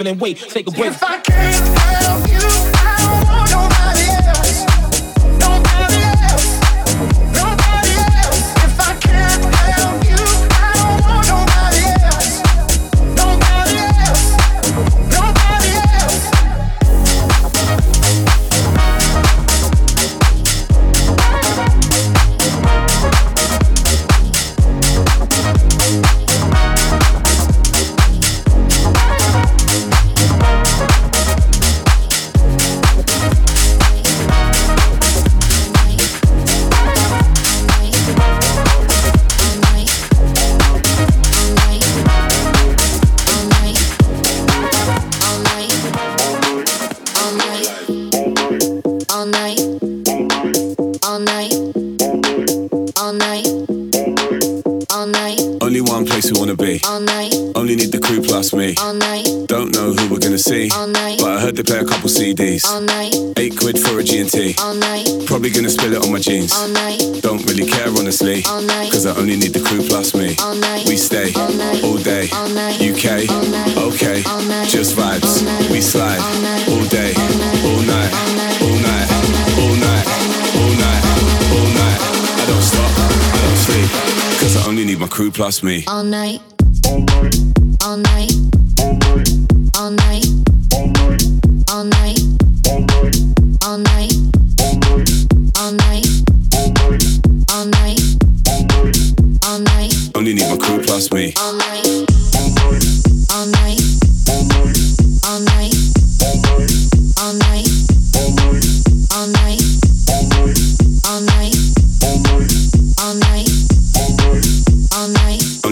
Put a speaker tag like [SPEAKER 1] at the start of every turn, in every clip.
[SPEAKER 1] and then wait, take a break. If I can CDs. All night. Eight quid for a G&T. All night. Probably gonna spill it on my jeans. All night. Don't really care, honestly. All night. Cause I only need the crew plus me. All night. We stay. All, night. all day. All night. UK. All night. Okay. All night. Just vibes. All night. We slide. All, night. all day. All night. All night. All night. All night. All night. I don't stop. I don't sleep. I only need my crew plus me. All night.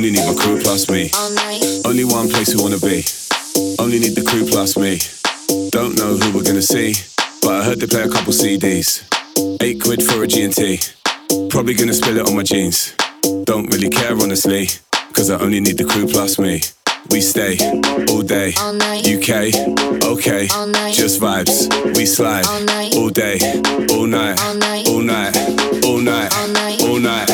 [SPEAKER 1] Only need my crew plus me. Only one place we wanna be. Only need the
[SPEAKER 2] crew
[SPEAKER 3] plus me.
[SPEAKER 1] Don't know who we're gonna
[SPEAKER 3] see, but I heard they play a couple CDs. Eight quid for a G&T. Probably gonna spill it on my jeans. Don't really care honestly, cause I only need the crew plus me. We stay all day, UK, okay, just vibes. We slide
[SPEAKER 1] all
[SPEAKER 3] day, all night,
[SPEAKER 1] all night,
[SPEAKER 3] all night, all night.
[SPEAKER 1] All night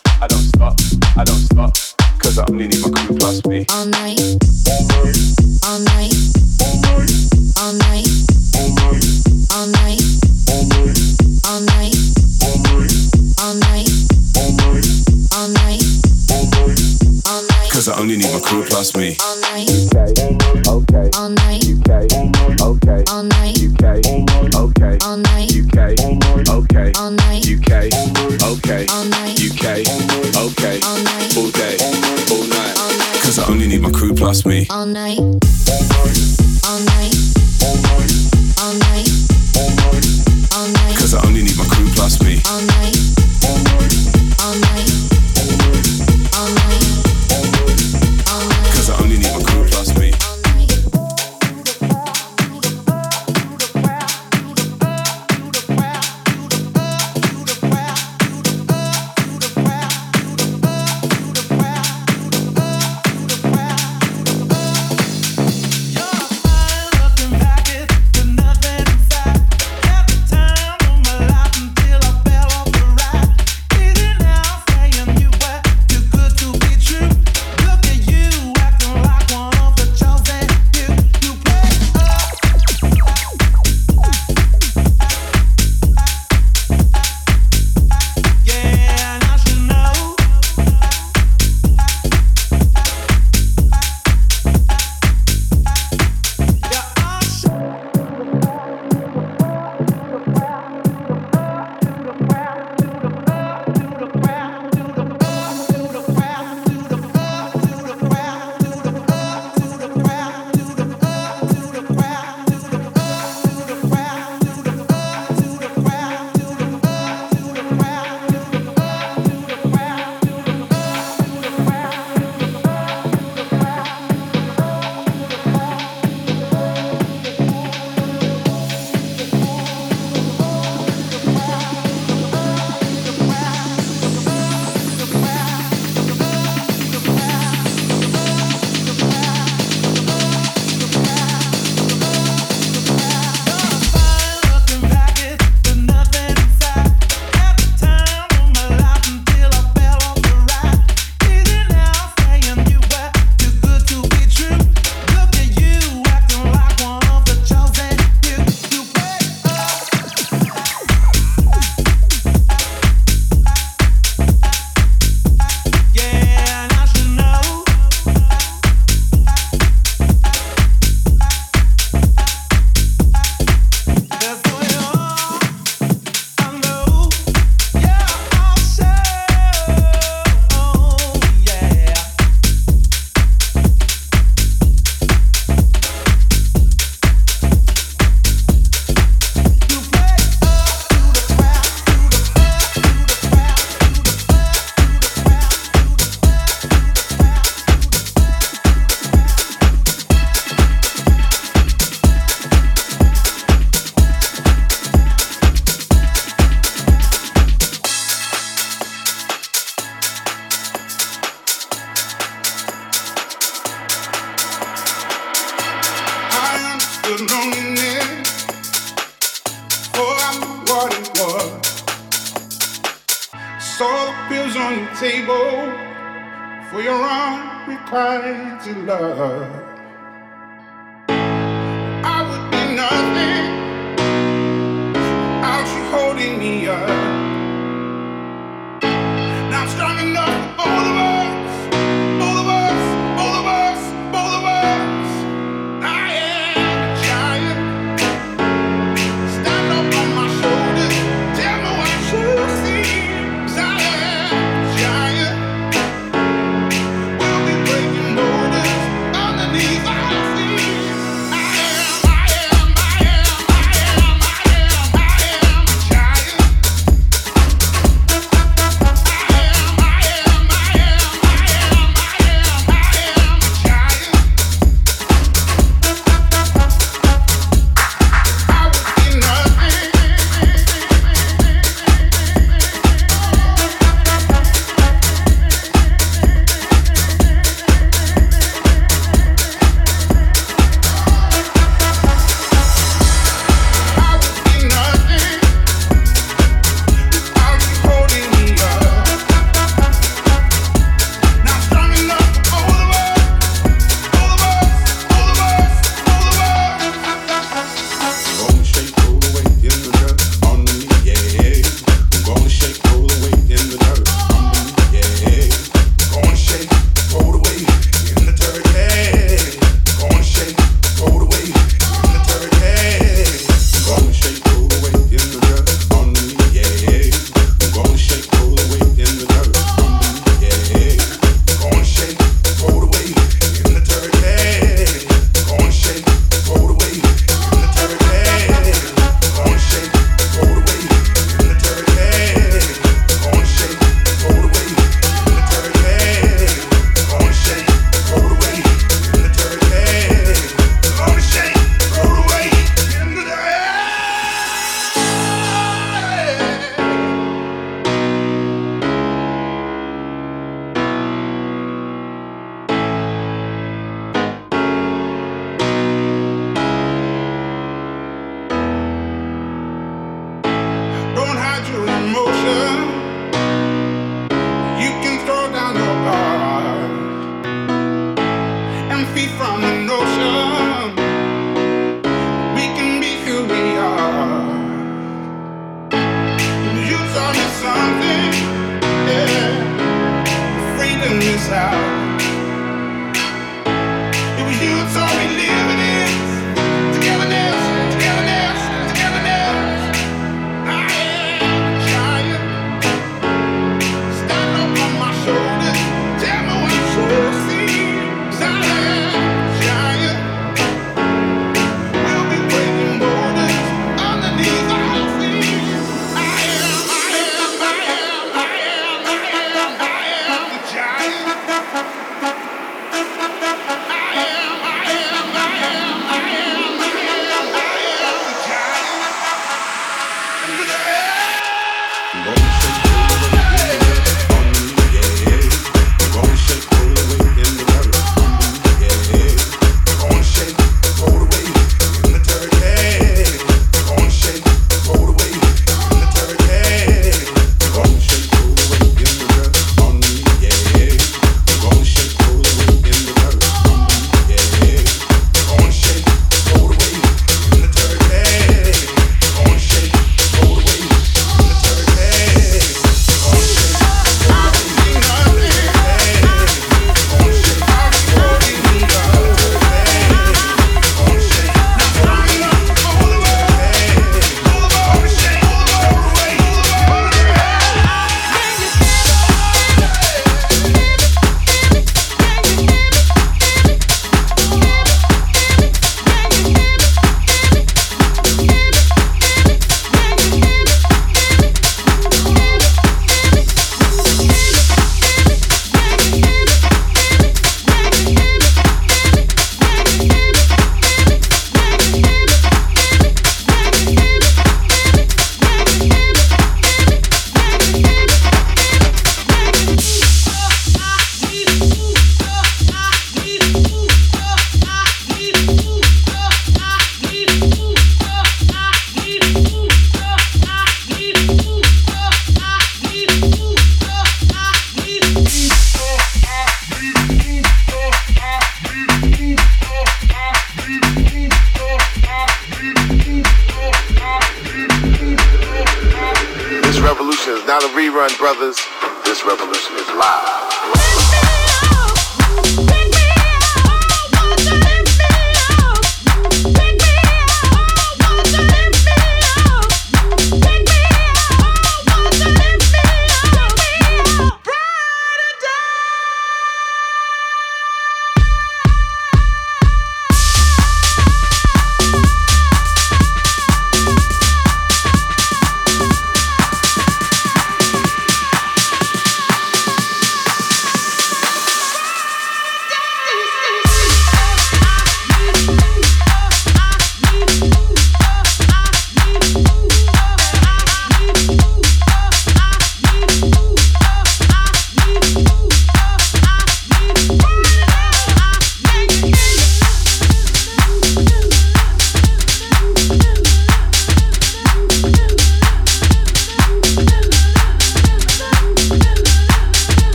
[SPEAKER 3] I don't stop, I don't stop, cause I only need my crew plus me.
[SPEAKER 1] All night. All night. All night. All night. All night. All night. All night. All night.
[SPEAKER 3] Cause I only need my crew plus me.
[SPEAKER 1] All night.
[SPEAKER 3] Okay,
[SPEAKER 1] All night.
[SPEAKER 3] okay, okay,
[SPEAKER 1] All night.
[SPEAKER 3] UK, okay,
[SPEAKER 1] All night.
[SPEAKER 3] UK, okay,
[SPEAKER 1] All night.
[SPEAKER 3] UK, okay,
[SPEAKER 1] All night.
[SPEAKER 3] UK, okay,
[SPEAKER 1] All night.
[SPEAKER 3] all day, all night.
[SPEAKER 1] All night.
[SPEAKER 3] Cause I only need my crew plus me.
[SPEAKER 1] All night All night All night. All night. All night. All night.
[SPEAKER 3] Cause I only need my crew plus me.
[SPEAKER 1] All night.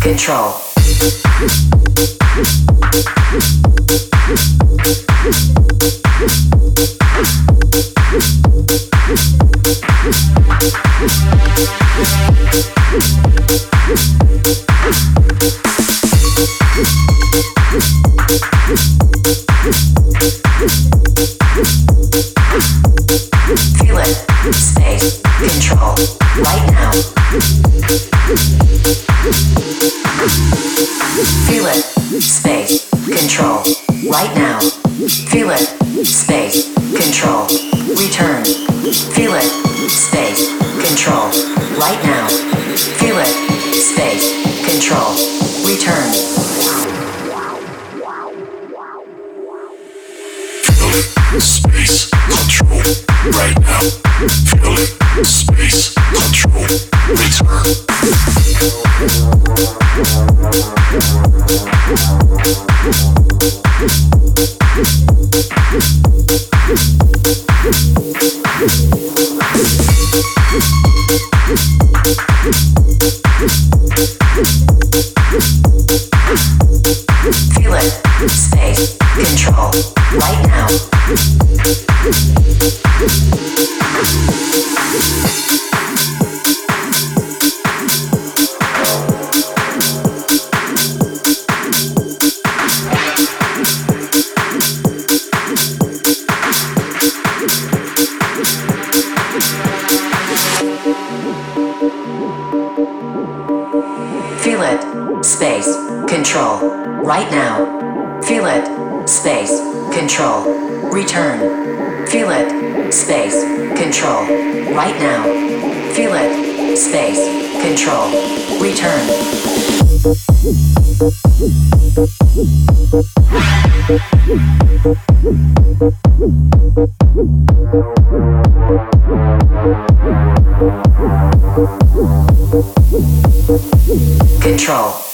[SPEAKER 4] Control. Feel it. Space. Control. Right Space. Control. Right now. Feel it. Space. Control. Return. Feel it. Space. Control. Right now. Feel it. Space. Control.
[SPEAKER 5] Right now. Feel it. Space control. Return.
[SPEAKER 4] Feel it. Space. Control. Right now. Feel it. Space. Control. Space. Control.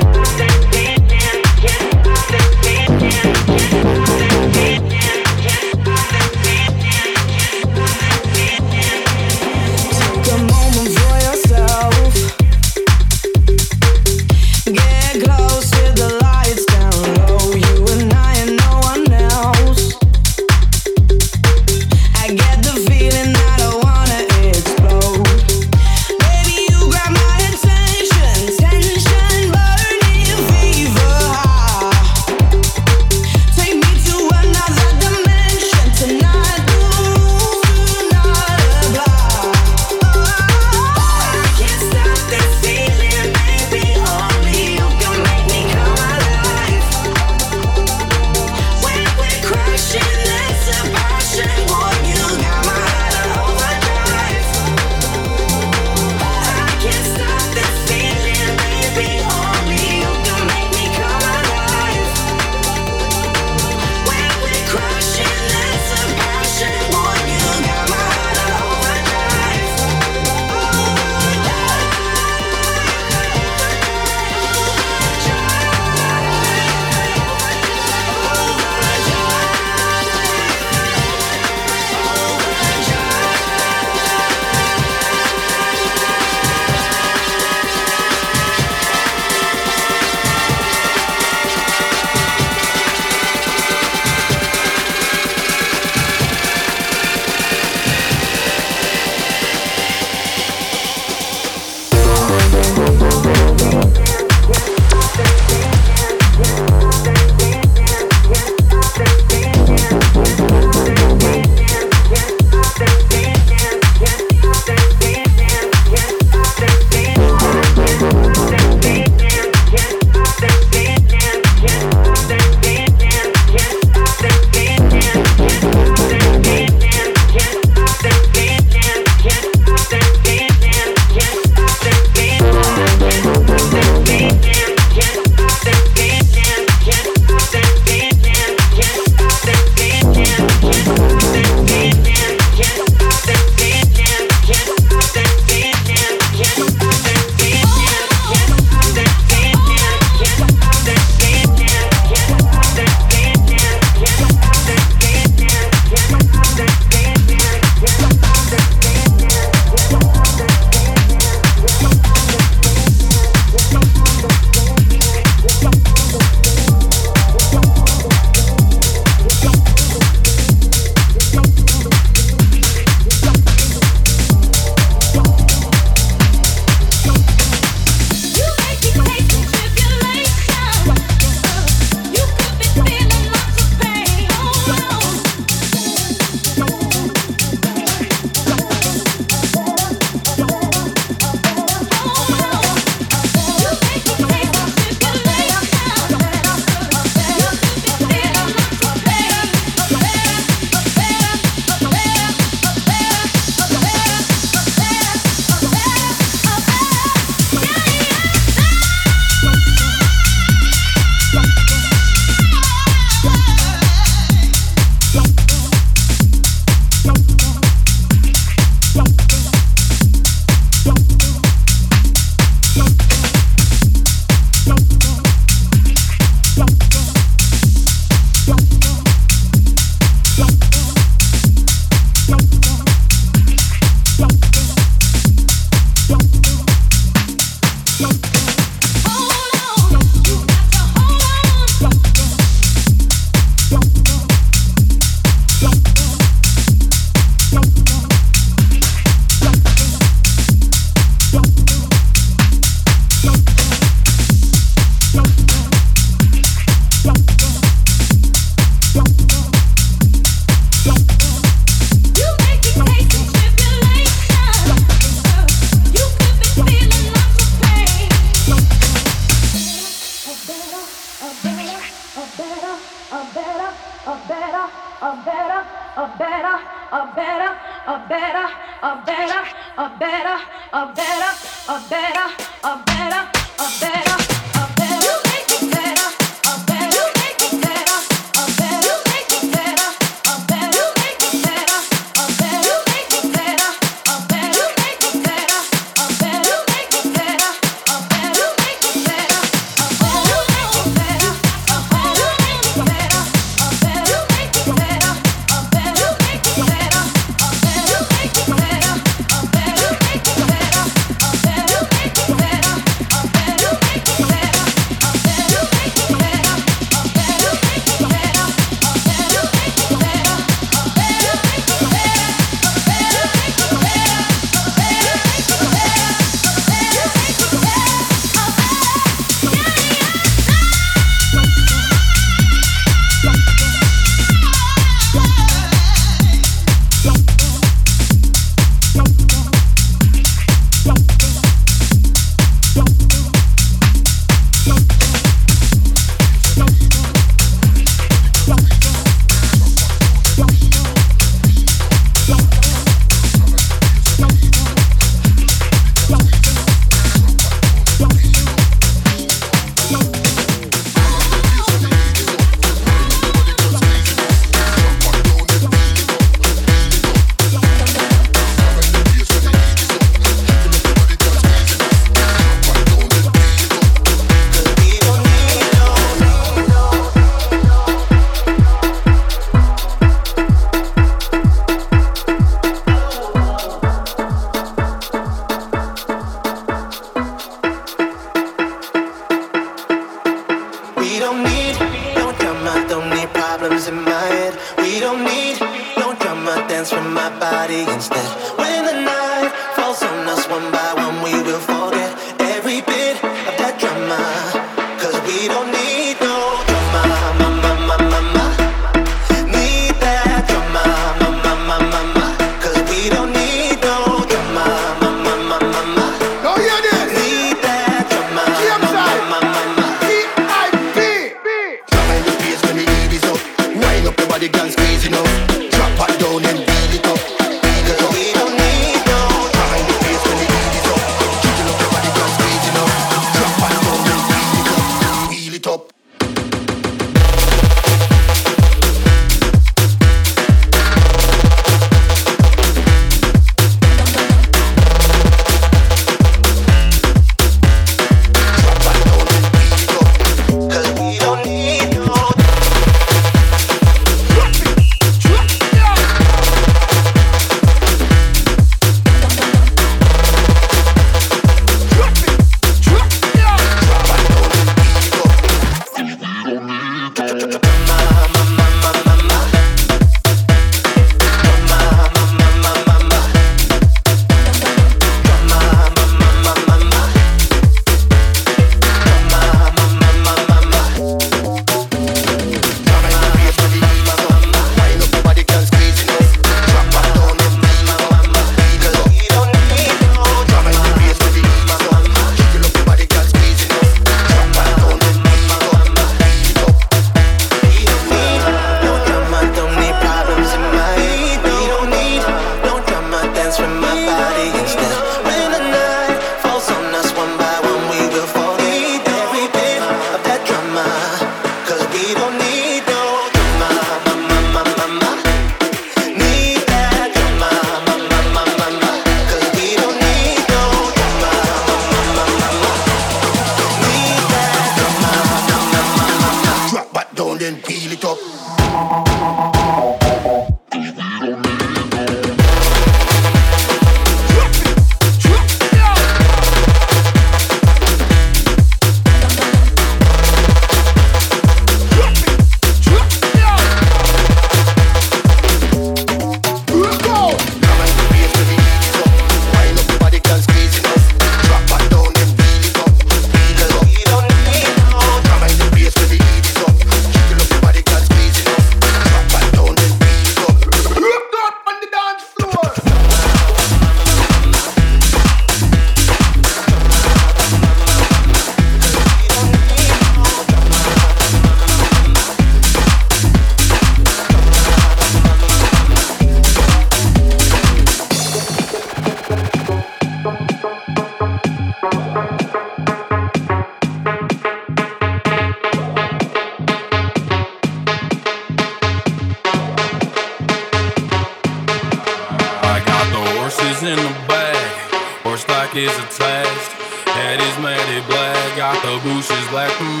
[SPEAKER 6] Black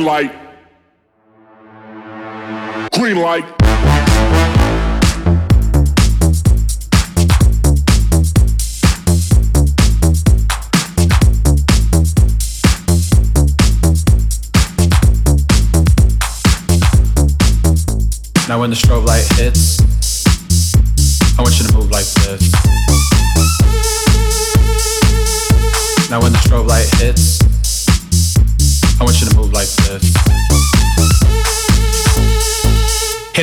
[SPEAKER 6] Light.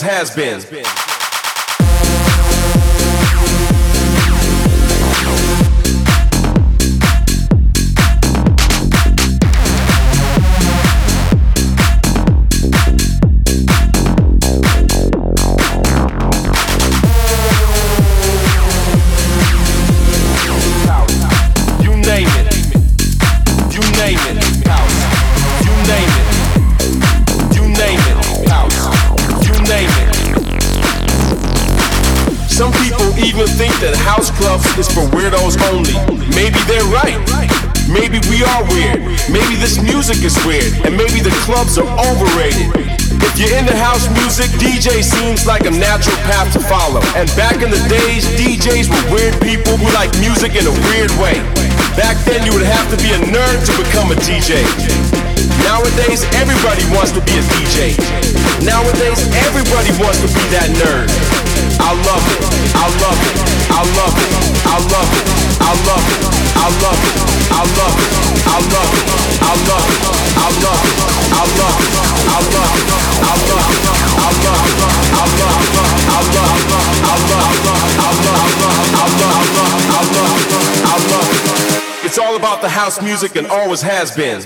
[SPEAKER 7] Has been. like I'm always has been.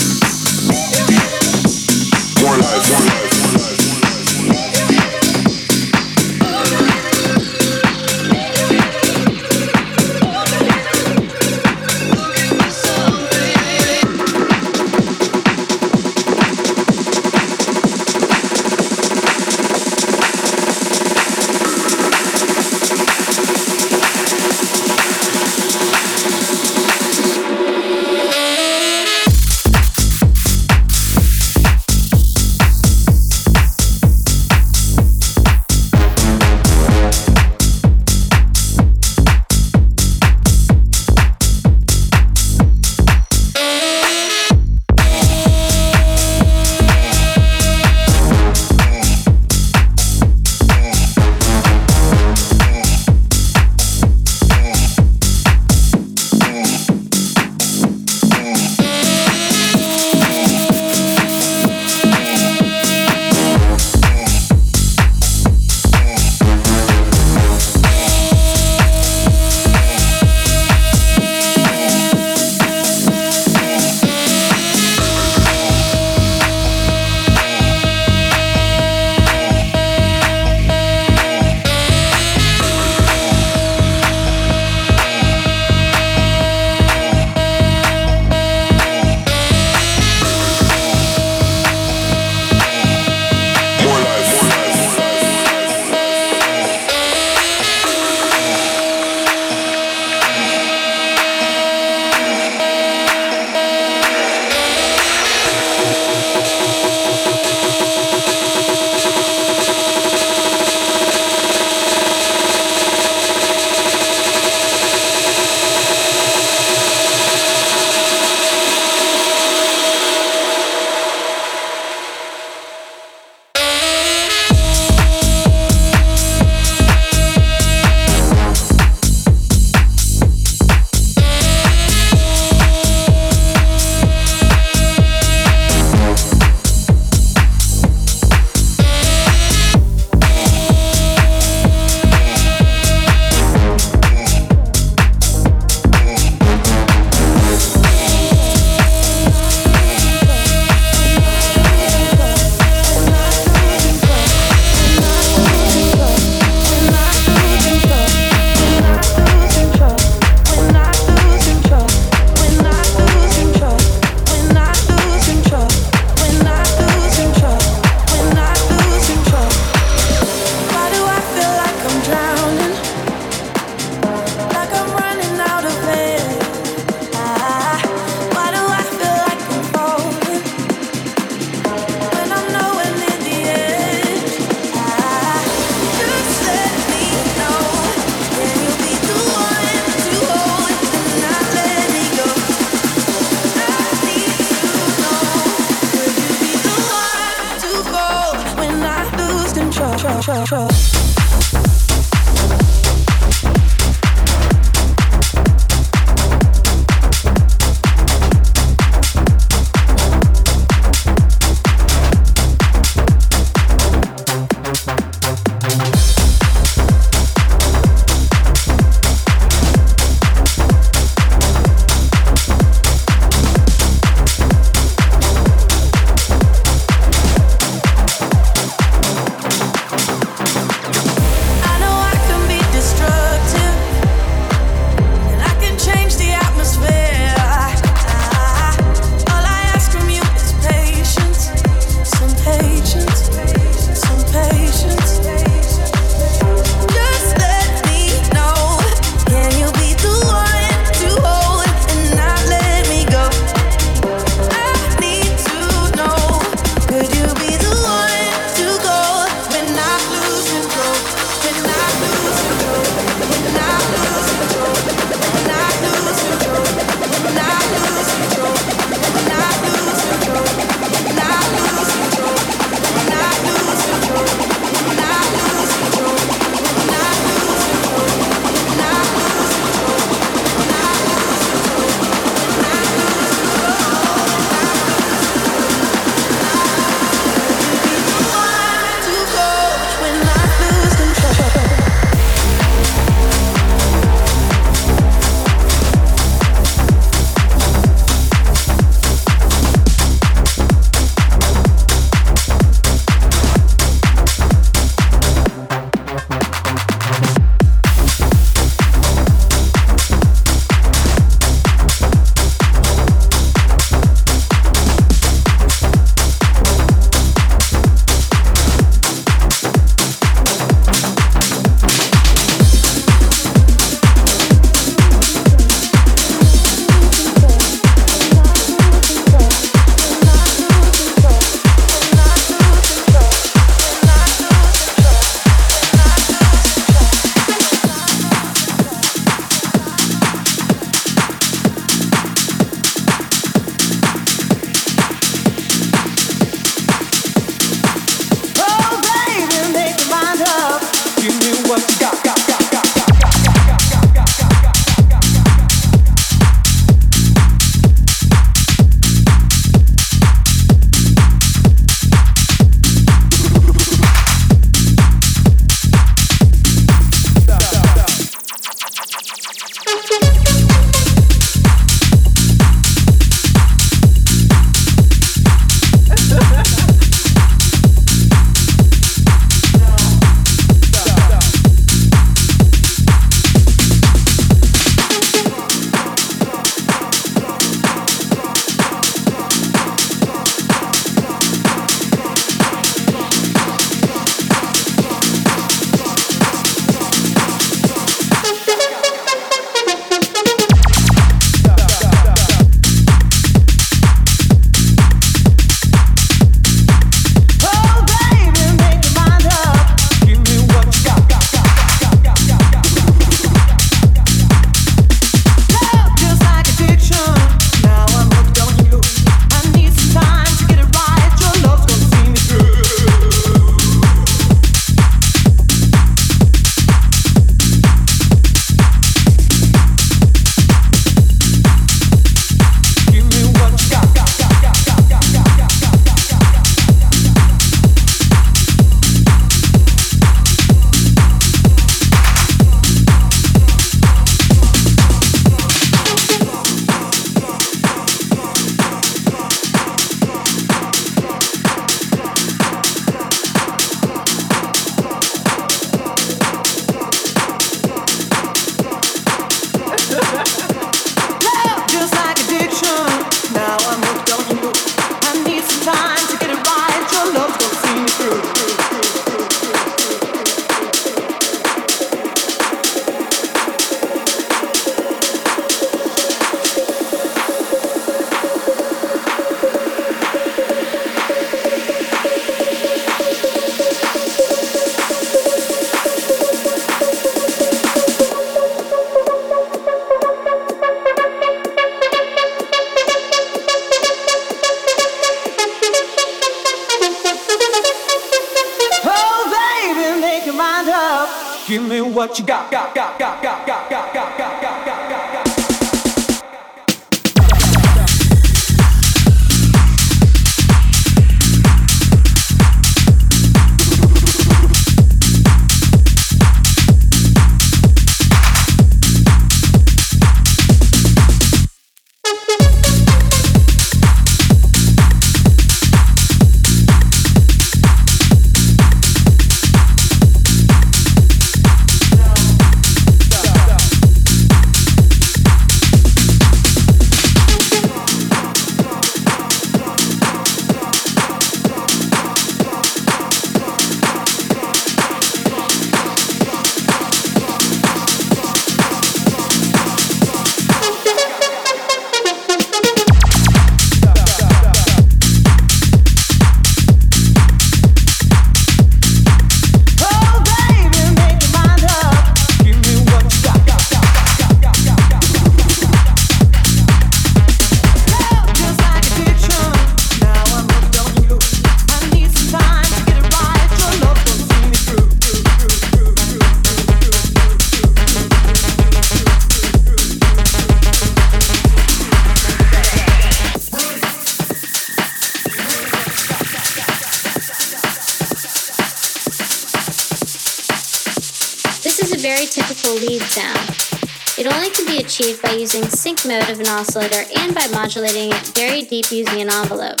[SPEAKER 8] Oscillator and by modulating it very deep using an envelope.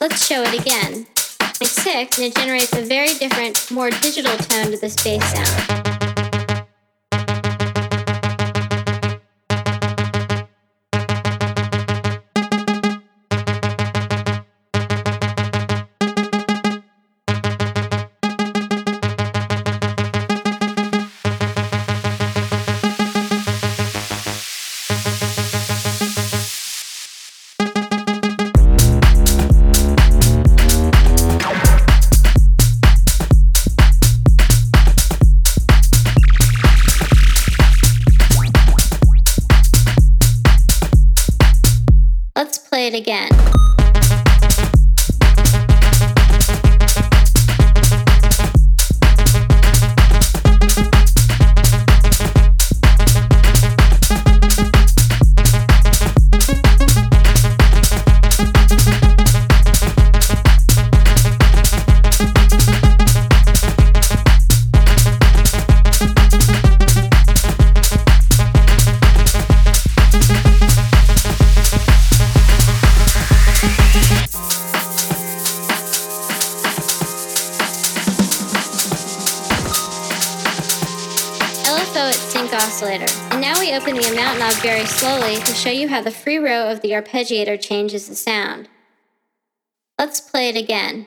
[SPEAKER 8] Let's show it again. It's 6 and it generates a very different, more digital tone to this bass sound. Of the arpeggiator changes the sound. Let's play it again.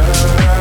[SPEAKER 9] return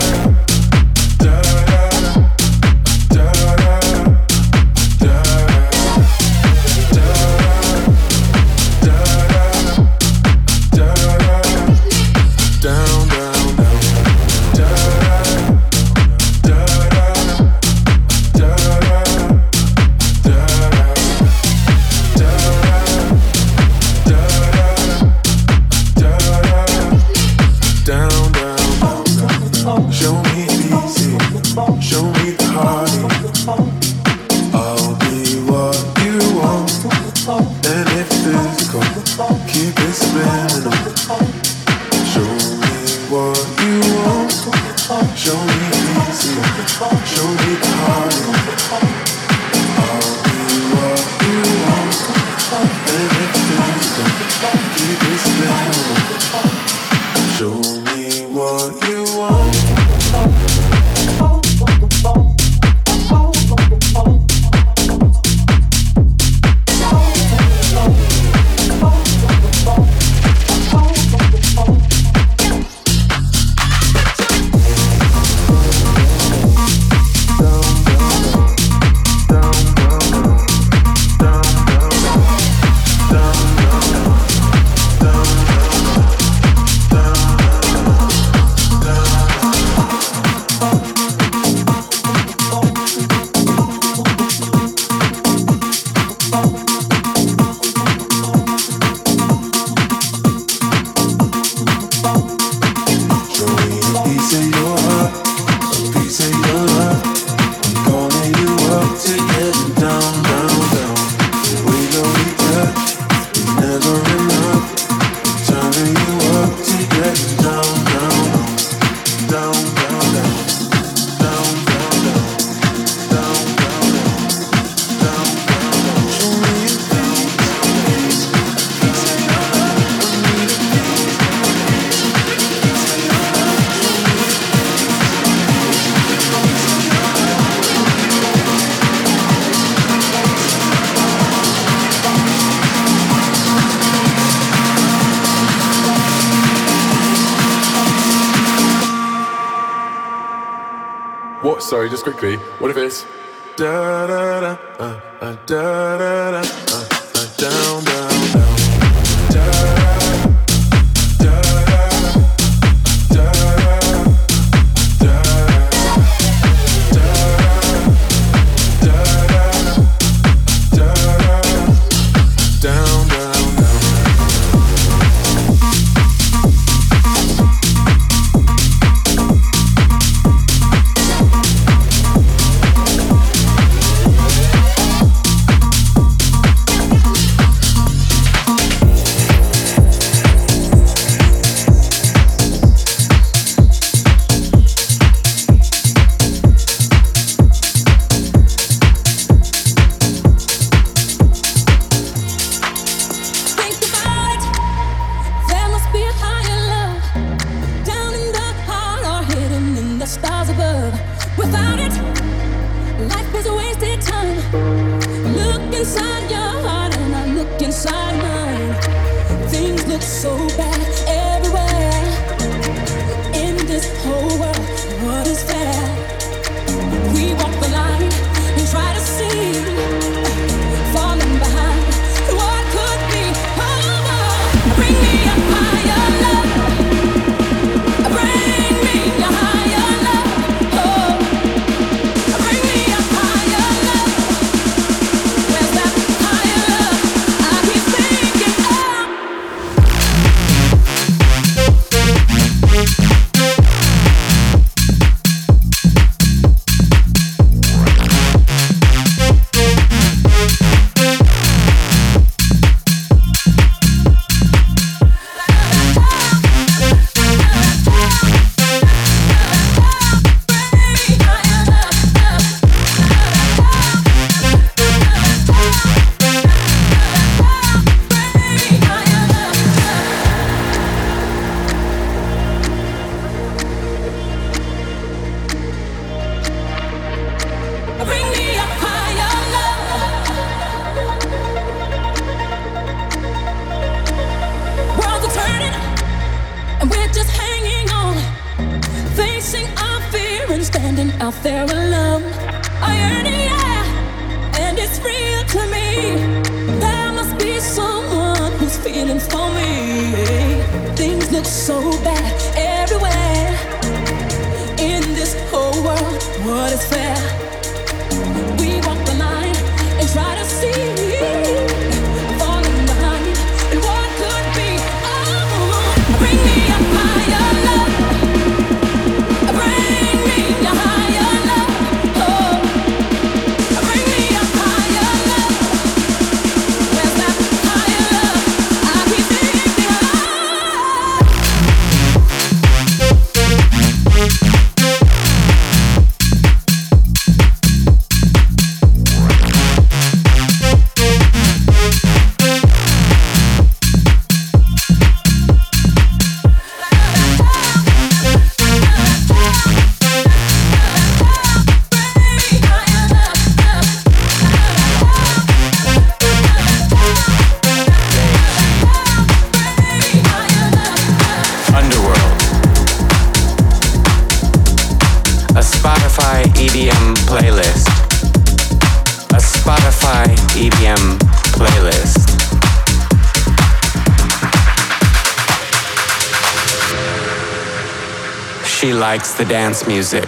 [SPEAKER 9] the
[SPEAKER 10] dance music.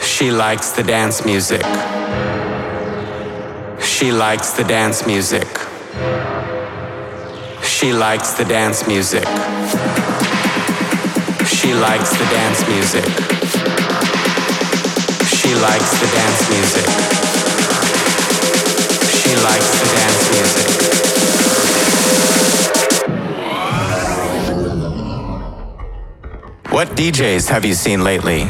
[SPEAKER 10] She likes the dance music. She likes the dance music. She likes the dance music. She likes the dance music. She likes the dance music. What DJs have you seen lately?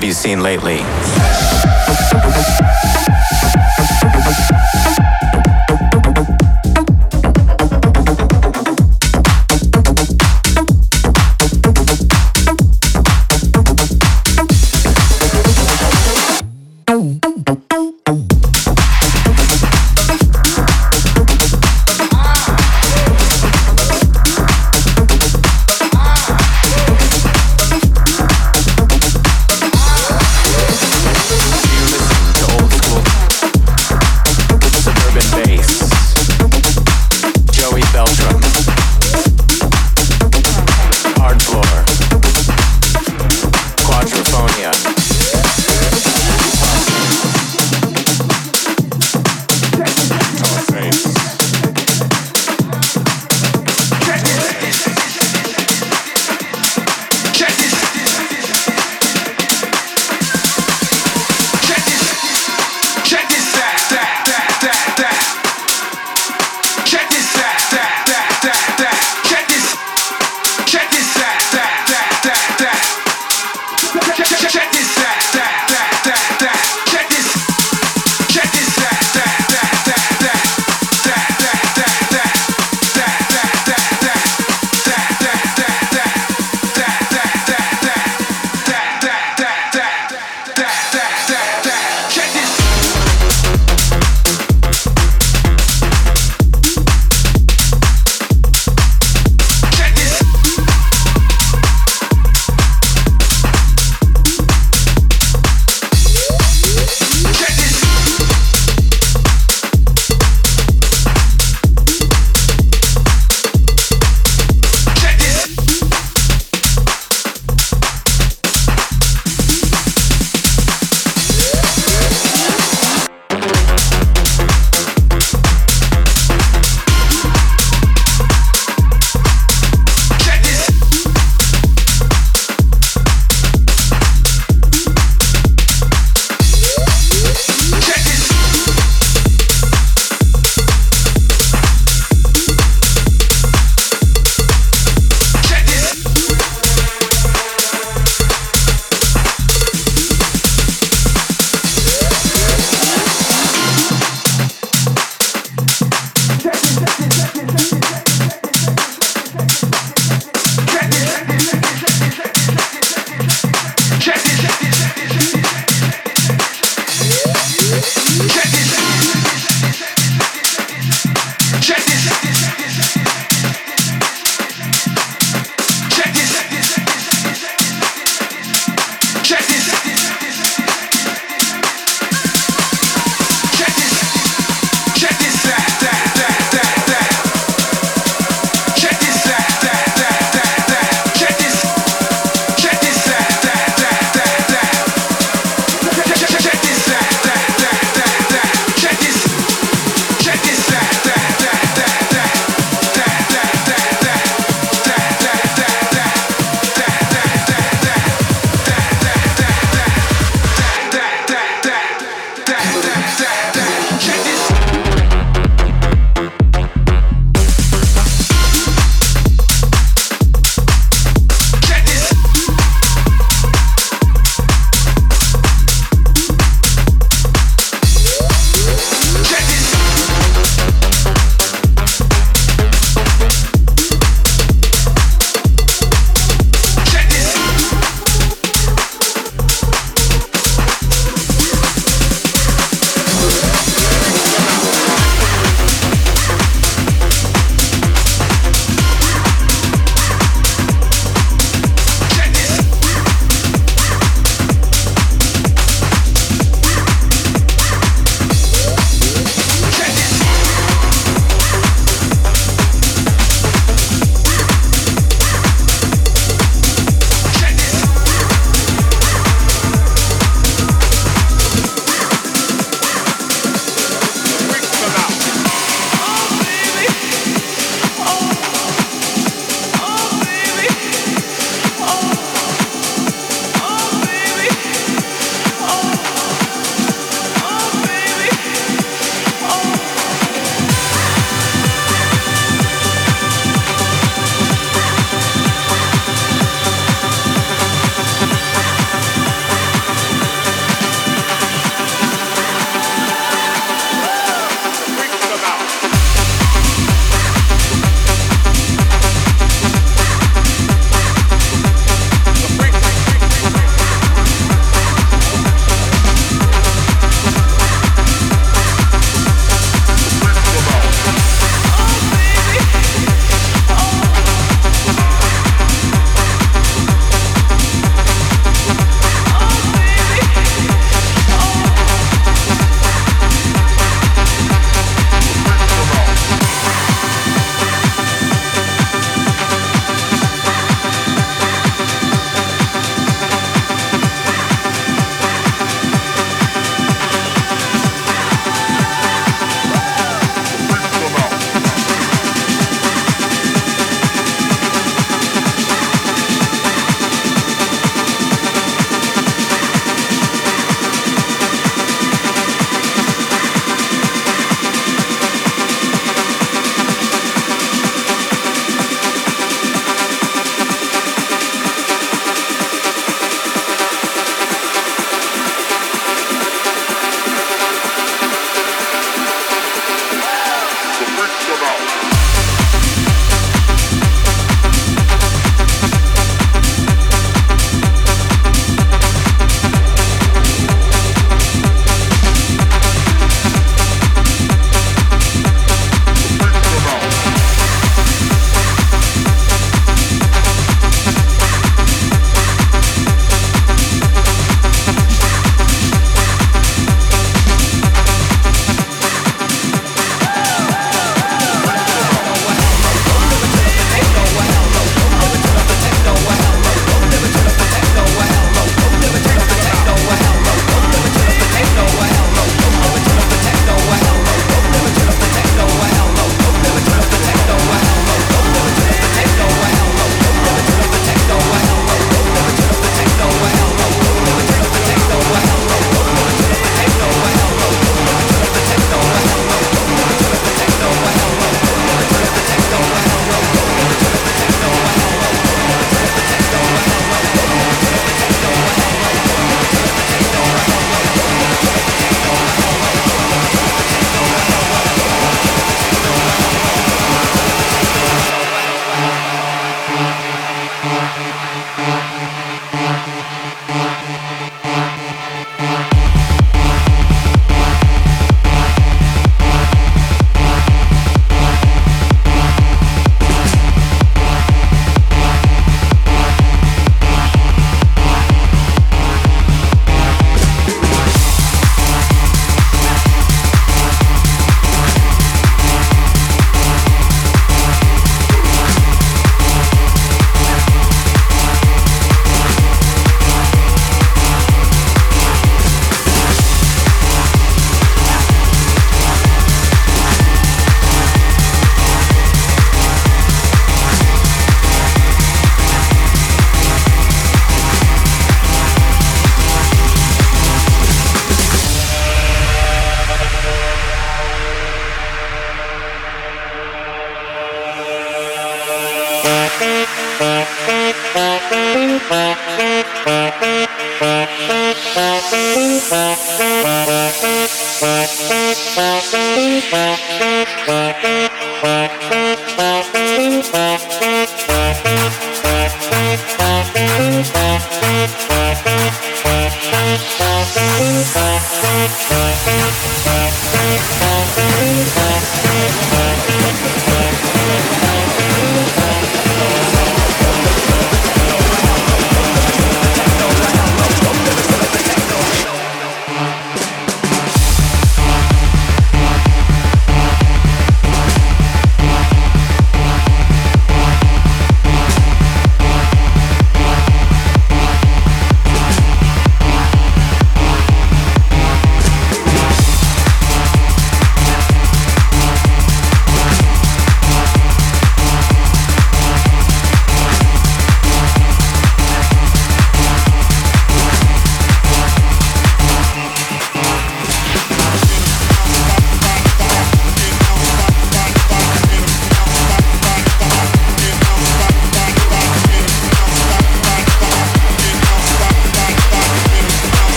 [SPEAKER 10] have you seen lately?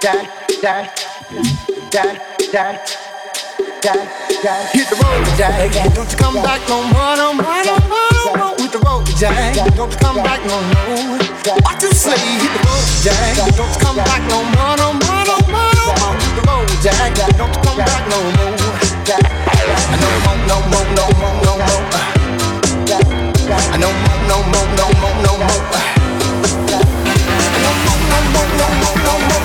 [SPEAKER 11] Hit the road, Jack. Don't you come back no more, no more, no more. With the road, Jack. Don't you come back no more. Watch you say, hit the road, Jack. Don't you come back no more, no more, no more, no more. With the road, Jack. Don't you come back no more. No more, no more, no more, no more.
[SPEAKER 12] No more, no more, no more, no more. No more, no more, no more, no more.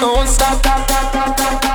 [SPEAKER 12] Don't stop,